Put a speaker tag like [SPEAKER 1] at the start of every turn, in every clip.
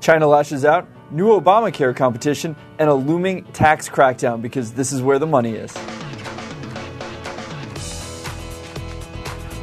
[SPEAKER 1] China lashes out, new Obamacare competition, and a looming tax crackdown because this is where the money is.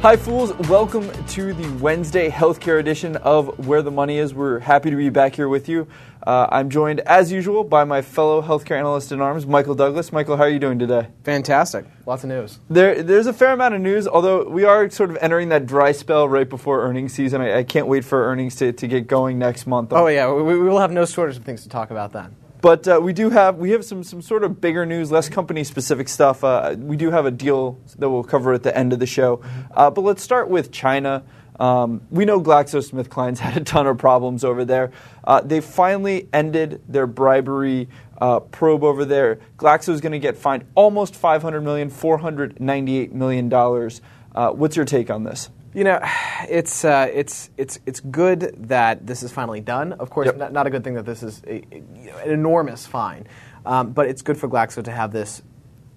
[SPEAKER 1] Hi, fools. Welcome to the Wednesday healthcare edition of Where the Money Is. We're happy to be back here with you. Uh, I'm joined, as usual, by my fellow healthcare analyst in arms, Michael Douglass. Michael, how are you doing today?
[SPEAKER 2] Fantastic. Lots of news.
[SPEAKER 1] There, there's a fair amount of news, although we are sort of entering that dry spell right before earnings season. I, I can't wait for earnings to, to get going next month.
[SPEAKER 2] Oh, yeah. We, we will have no shortage of things to talk about then.
[SPEAKER 1] But uh, we do have we have some some sort of bigger news, less company specific stuff. Uh, we do have a deal that we'll cover at the end of the show. Uh, but let's start with China. Um, we know GlaxoSmithKline's had a ton of problems over there. Uh, they finally ended their bribery uh, probe over there. Glaxo is going to get fined almost 500 million, 498 million dollars. Uh, what's your take on this?
[SPEAKER 2] You know, it's uh, it's it's it's good that this is finally done. Of course,
[SPEAKER 1] Yep.
[SPEAKER 2] not, not a good thing that this is a, a- you know, an enormous fine, um, but it's good for Glaxo to have this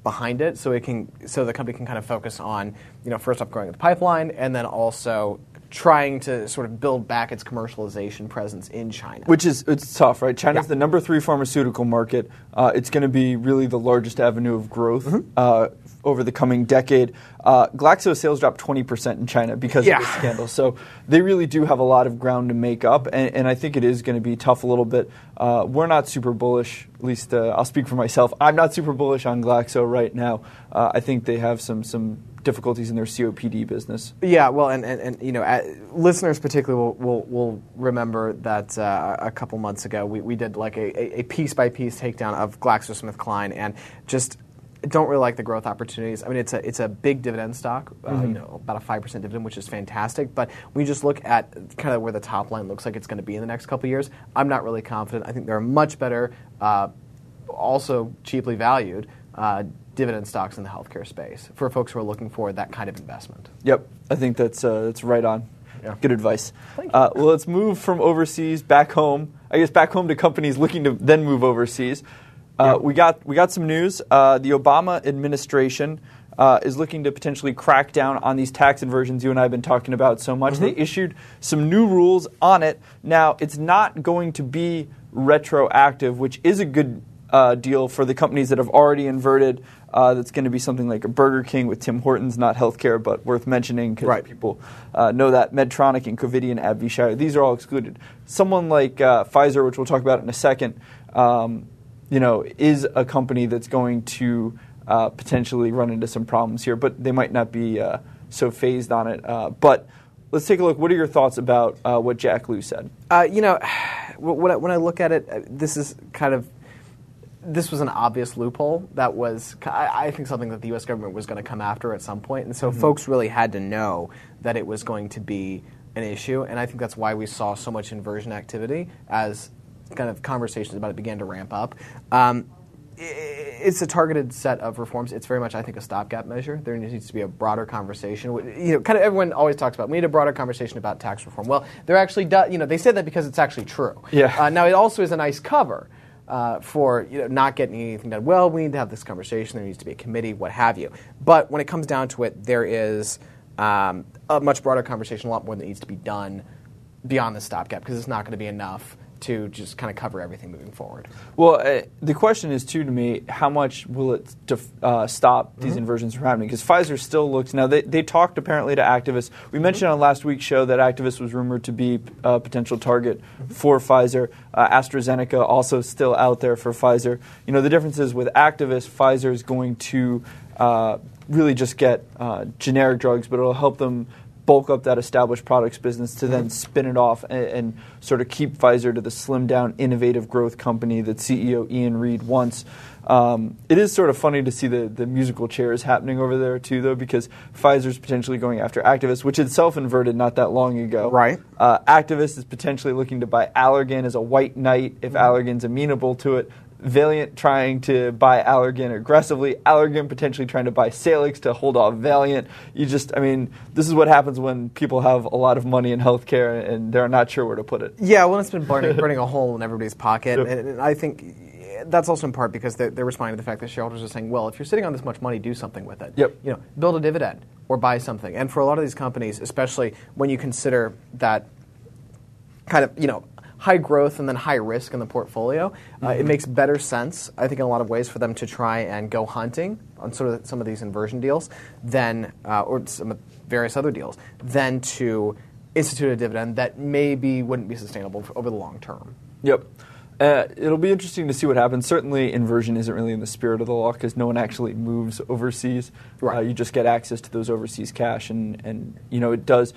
[SPEAKER 2] behind it, so it can so the company can kind of focus on you know first off growing the pipeline, and then also trying to sort of build back its commercialization presence in China.
[SPEAKER 1] Which is it's tough, right? China's
[SPEAKER 2] Yeah.
[SPEAKER 1] the number three pharmaceutical market. Uh, it's going to be really the largest avenue of growth
[SPEAKER 2] Mm-hmm.
[SPEAKER 1] uh, over the coming decade. Uh, Glaxo sales dropped 20% in China because
[SPEAKER 2] Yeah.
[SPEAKER 1] of this scandal. So they really do have a lot of ground to make up, and, and I think it is going to be tough a little bit. Uh, we're not super bullish, at least uh, I'll speak for myself. I'm not super bullish on Glaxo right now. Uh, I think they have some some difficulties in their COPD business.
[SPEAKER 2] Yeah, well, and, and, and you know, uh, listeners particularly will, will, will remember that uh, a couple months ago we, we did like a, a piece by piece takedown of GlaxoSmithKline and just don't really like the growth opportunities. I mean, it's a it's a big dividend stock, uh, you know, about a five percent dividend, which is fantastic. But we just look at kind of where the top line looks like it's going to be in the next couple of years, I'm not really confident. I think there are much better, uh, also cheaply valued. Uh, Dividend stocks in the healthcare space for folks who are looking for that kind of investment.
[SPEAKER 1] Yep, I think that's uh, that's right on.
[SPEAKER 2] Yeah.
[SPEAKER 1] Good advice.
[SPEAKER 2] Thank you.
[SPEAKER 1] Uh, well, let's move from overseas back home. I guess back home to companies looking to then move overseas. Uh, We got we got some news. Uh, the Obama administration uh, is looking to potentially crack down on these tax inversions you and I have been talking about so much. They issued some new rules on it. Now, it's not going to be retroactive, which is a good uh, deal for the companies that have already inverted. Uh, that's going to be something like a Burger King with Tim Hortons, not healthcare, but worth mentioning because
[SPEAKER 2] Right.
[SPEAKER 1] people uh, know that Medtronic and Covidien, AbbVie, Shire, these are all excluded. Someone like uh, Pfizer, which we'll talk about in a second, um, you know, is a company that's going to uh, potentially run into some problems here, but they might not be uh, so fazed on it. Uh, but let's take a look. What are your thoughts about uh, what Jack Lew said?
[SPEAKER 2] Uh, you know, when I, when I look at it, uh, this is kind of this was an obvious loophole that was, I, I think, something that the U.S. government was going to come after at some point, and so folks really had to know that it was going to be an issue, and I think that's why we saw so much inversion activity as kind of conversations about it began to ramp up. Um, it's a targeted set of reforms. It's very much, I think, a stopgap measure. There needs to be a broader conversation. You know, kind of everyone always talks about we need a broader conversation about tax reform. Well, there actually does. You know, they say that because it's actually true.
[SPEAKER 1] Yeah.
[SPEAKER 2] Uh, now, it also is a nice cover uh, for you know, not getting anything done. Well, we need to have this conversation. There needs to be a committee, what have you. But when it comes down to it, there is um, a much broader conversation, a lot more that needs to be done beyond the stopgap because it's not going to be enough to just kind of cover everything moving forward.
[SPEAKER 1] Well, uh, the question is too to me: how much will it def- uh, stop these inversions from happening? Because Pfizer still looks now. They, they talked apparently to Actavis. We mentioned on last week's show that Actavis was rumored to be a potential target for Pfizer. Uh, AstraZeneca also still out there for Pfizer. You know the difference is with Actavis, Pfizer is going to uh, really just get uh, generic drugs, but it'll help them bulk up that established products business to then spin it off and, and sort of keep Pfizer to the slim down, innovative growth company that CEO Ian Read wants. Um, it is sort of funny to see the, the musical chairs happening over there too, though, because Pfizer's potentially going after Actavis, which itself inverted not that long ago.
[SPEAKER 2] Right.
[SPEAKER 1] Uh, Actavis is potentially looking to buy Allergan as a white knight if Allergan's amenable to it. Valeant trying to buy Allergan aggressively. Allergan potentially trying to buy Salix to hold off Valeant. You just, I mean, this is what happens when people have a lot of money in healthcare and they're not sure where to put it.
[SPEAKER 2] Yeah, well, it's been burning, burning a hole in everybody's pocket,
[SPEAKER 1] Yep.
[SPEAKER 2] and, and I think that's also in part because they're, they're responding to the fact that shareholders are saying, "Well, if you're sitting on this much money, do something with it.
[SPEAKER 1] Yep.
[SPEAKER 2] You know, build a dividend or buy something." And for a lot of these companies, especially when you consider that kind of you know high growth and then high risk in the portfolio, uh,
[SPEAKER 1] Mm-hmm.
[SPEAKER 2] it makes better sense, I think, in a lot of ways for them to try and go hunting on sort of some of these inversion deals than, uh, or some various other deals, than to institute a dividend that maybe wouldn't be sustainable over the long term.
[SPEAKER 1] Yep. Uh, it'll be interesting to see what happens. Certainly, inversion isn't really in the spirit of the law because no one actually moves overseas.
[SPEAKER 2] Right.
[SPEAKER 1] Uh, you just get access to those overseas cash, and, and you know it does.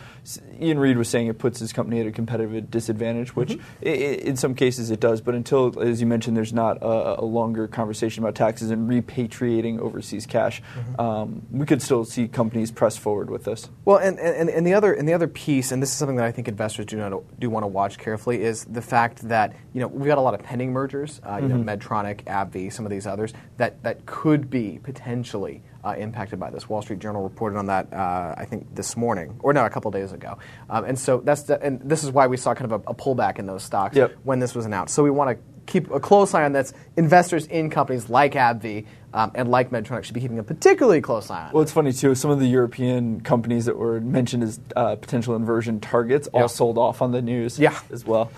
[SPEAKER 1] Ian Read was saying it puts his company at a competitive disadvantage, which i i in some cases it does. But until, as you mentioned, there's not a, a longer conversation about taxes and repatriating overseas cash, um, we could still see companies press forward with this.
[SPEAKER 2] Well, and, and, and the other and the other piece, and this is something that I think investors do not do want to watch carefully, is the fact that you know we've got a lot of pending mergers, uh, you know, Medtronic, AbbVie, some of these others that that could be potentially uh, impacted by this. Wall Street Journal reported on that, uh, I think, this morning or no, a couple days ago, um, and so that's the, and this is why we saw kind of a, a pullback in those stocks
[SPEAKER 1] Yep.
[SPEAKER 2] when this was announced. So we want to keep a close eye on this. Investors in companies like AbbVie um, and like Medtronic should be keeping a particularly close eye on.
[SPEAKER 1] Well, it's funny too. Some of the European companies that were mentioned as uh, potential inversion targets
[SPEAKER 2] Yeah.
[SPEAKER 1] all sold off on the news
[SPEAKER 2] Yeah.
[SPEAKER 1] as well.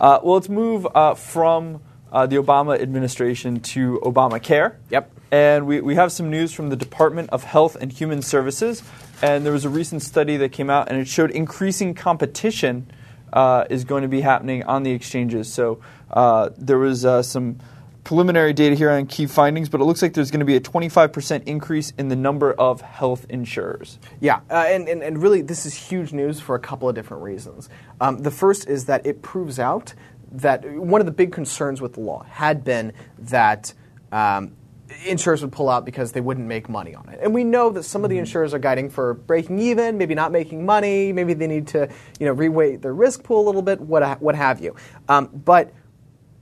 [SPEAKER 1] Uh, well, let's move uh, from uh, the Obama administration to Obamacare.
[SPEAKER 2] Yep.
[SPEAKER 1] And we, we have some news from the Department of Health and Human Services. And there was a recent study that came out, and it showed increasing competition uh, is going to be happening on the exchanges. So uh, there was uh, some preliminary data here on key findings, but it looks like there's going to be a 25% increase in the number of health insurers.
[SPEAKER 2] Yeah, uh, and, and, and really, this is huge news for a couple of different reasons. Um, the first is that it proves out that one of the big concerns with the law had been that um, insurers would pull out because they wouldn't make money on it. And we know that some of the insurers are guiding for breaking even, maybe not making money, maybe they need to you know, reweight their risk pool a little bit, what, what have you. Um, but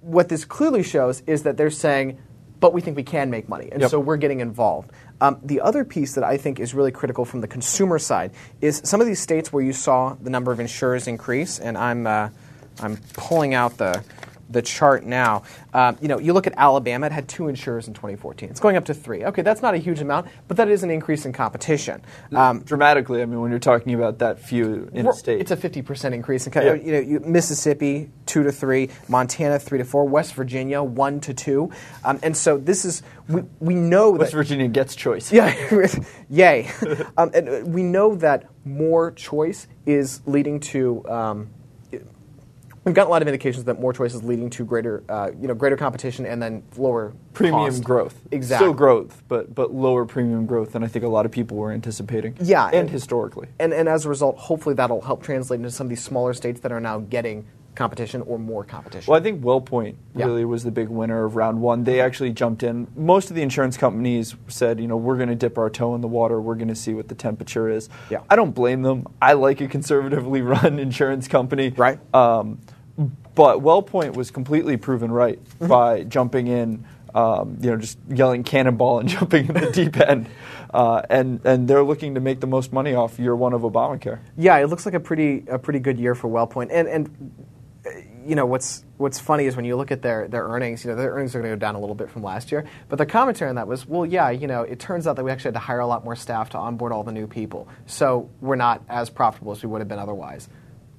[SPEAKER 2] what this clearly shows is that they're saying, but we think we can make money, and
[SPEAKER 1] Yep.
[SPEAKER 2] so we're getting involved. Um, the other piece that I think is really critical from the consumer side is some of these states where you saw the number of insurers increase, and I'm uh, I'm pulling out the the chart now. Um, you know, you look at Alabama; it had two insurers in 2014. It's going up to three. Okay, that's not a huge amount, but that is an increase in competition. Um,
[SPEAKER 1] Dramatically, I mean, when you're talking about that few in a state.
[SPEAKER 2] It's a 50% increase. In,
[SPEAKER 1] Yeah.
[SPEAKER 2] you know, you, Mississippi, 2 to 3, Montana, 3 to 4, West Virginia, 1 to 2. Um, and so this is, we, we know
[SPEAKER 1] West
[SPEAKER 2] that.
[SPEAKER 1] Virginia gets choice.
[SPEAKER 2] Yeah, yay. um, and we know that more choice is leading to. We've got a lot of indications that more choice is leading to greater, uh, you know, greater competition and then lower
[SPEAKER 1] Premium
[SPEAKER 2] cost.
[SPEAKER 1] growth.
[SPEAKER 2] Exactly.
[SPEAKER 1] Still growth, but, but lower premium growth than I think a lot of people were anticipating.
[SPEAKER 2] Yeah,
[SPEAKER 1] And,
[SPEAKER 2] and-
[SPEAKER 1] historically.
[SPEAKER 2] And, and as a result, hopefully that'll help translate into some of these smaller states that are now getting competition or more competition.
[SPEAKER 1] Well, I think WellPoint
[SPEAKER 2] Yeah.
[SPEAKER 1] really was the big winner of round one. They actually jumped in. Most of the insurance companies said, you know, we're going to dip our toe in the water. We're going to see what the temperature is.
[SPEAKER 2] Yeah.
[SPEAKER 1] I don't blame them. I like a conservatively run insurance company.
[SPEAKER 2] Right.
[SPEAKER 1] Um, but WellPoint was completely proven right
[SPEAKER 2] Mm-hmm.
[SPEAKER 1] by jumping in, um, you know, just yelling cannonball and jumping in the deep end. Uh, and, and they're looking to make the most money off year one of Obamacare.
[SPEAKER 2] Yeah, it looks like a pretty a pretty good year for WellPoint. And and uh, you know what's what's funny is when you look at their their earnings, you know their earnings are going to go down a little bit from last year. But the commentary on that was, well, yeah, you know, it turns out that we actually had to hire a lot more staff to onboard all the new people, so we're not as profitable as we would have been otherwise.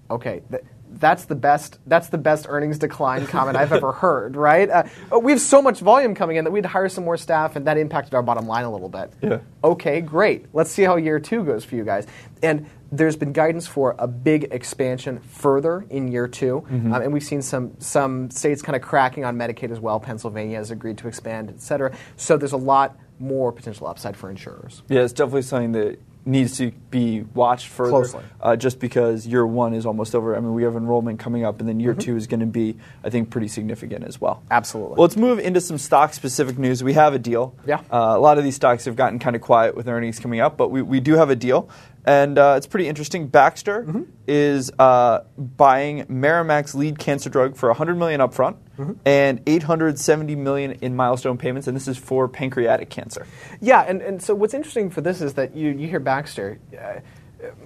[SPEAKER 2] Okay. Th- that's the best. That's the best earnings decline comment I've ever heard. Right? Uh, we have so much volume coming in that we'd hire some more staff, and that impacted our bottom line a little bit.
[SPEAKER 1] Yeah.
[SPEAKER 2] Okay, great. Let's see how year two goes for you guys. And there's been guidance for a big expansion further in year 2 um, and we've seen some some states kind of cracking on Medicaid as well. Pennsylvania has agreed to expand, et cetera. So there's a lot more potential upside for insurers.
[SPEAKER 1] Yeah, it's definitely something that needs to be watched further.
[SPEAKER 2] Closely.
[SPEAKER 1] Uh, just because year one is almost over. I mean, we have enrollment coming up, and then
[SPEAKER 2] Mm-hmm.
[SPEAKER 1] year two is going to be, I think, pretty significant as well.
[SPEAKER 2] Absolutely.
[SPEAKER 1] Well, let's move into some stock specific news. We have a deal.
[SPEAKER 2] Yeah.
[SPEAKER 1] Uh, a lot of these stocks have gotten kind of quiet with earnings coming up, but we, we do have a deal. And uh, it's pretty interesting. Baxter
[SPEAKER 2] Mm-hmm.
[SPEAKER 1] is uh, buying Merrimack's lead cancer drug for 100 million upfront
[SPEAKER 2] Mm-hmm.
[SPEAKER 1] and 870 million in milestone payments, and this is for pancreatic cancer.
[SPEAKER 2] Yeah, and, and so what's interesting for this is that you, you hear Baxter. Uh,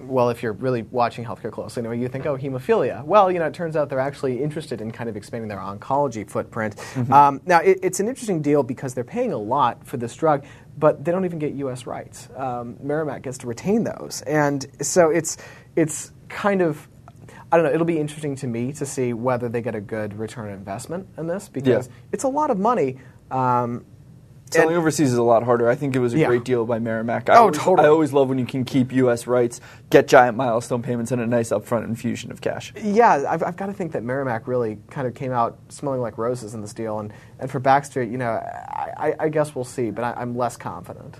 [SPEAKER 2] well, if you're really watching healthcare closely, you, know, you think, oh, hemophilia. Well, you know, it turns out they're actually interested in kind of expanding their oncology footprint. Um, now, it, it's an interesting deal because they're paying a lot for this drug, but they don't even get U.S. rights. Um, Merrimack gets to retain those, and so it's it's kind of. I don't know. It'll be interesting to me to see whether they get a good return on investment in this because
[SPEAKER 1] Yeah.
[SPEAKER 2] it's a lot of money. Um,
[SPEAKER 1] Selling
[SPEAKER 2] and-
[SPEAKER 1] overseas is a lot harder. I think it was a
[SPEAKER 2] Yeah.
[SPEAKER 1] great deal by Merrimack. I
[SPEAKER 2] Oh,
[SPEAKER 1] always,
[SPEAKER 2] totally.
[SPEAKER 1] I always love when you can keep U.S. rights, get giant milestone payments, and a nice upfront infusion of cash.
[SPEAKER 2] Yeah, I've, I've got to think that Merrimack really kind of came out smelling like roses in this deal, and, and for Baxter, you know, I, I, guess we'll see, but I, I'm less confident.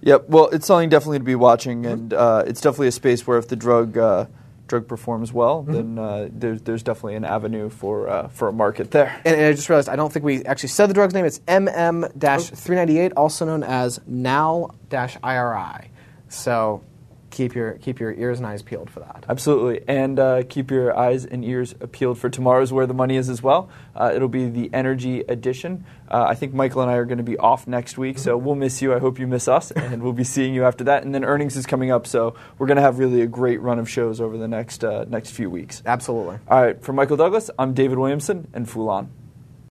[SPEAKER 1] Yep. Well, it's something definitely to be watching, and uh, it's definitely a space where if the drug uh, drug performs well, then uh, there's there's definitely an avenue for uh, for a market there.
[SPEAKER 2] And, and I just realized I don't think we actually said the drug's name. It's MM-398, also known as NAL-IRI. So keep your keep your ears and eyes peeled for that.
[SPEAKER 1] Absolutely, and uh, keep your eyes and ears peeled for tomorrow's Where the Money Is as well. Uh, it'll be the Energy Edition. Uh, I think Michael and I are going to be off next week, so we'll miss you. I hope you miss us, and we'll be seeing you after that. And then earnings is coming up, so we're going to have really a great run of shows over the next uh, next few weeks.
[SPEAKER 2] Absolutely.
[SPEAKER 1] All right, for Michael Douglass, I'm David Williamson, and Fool On.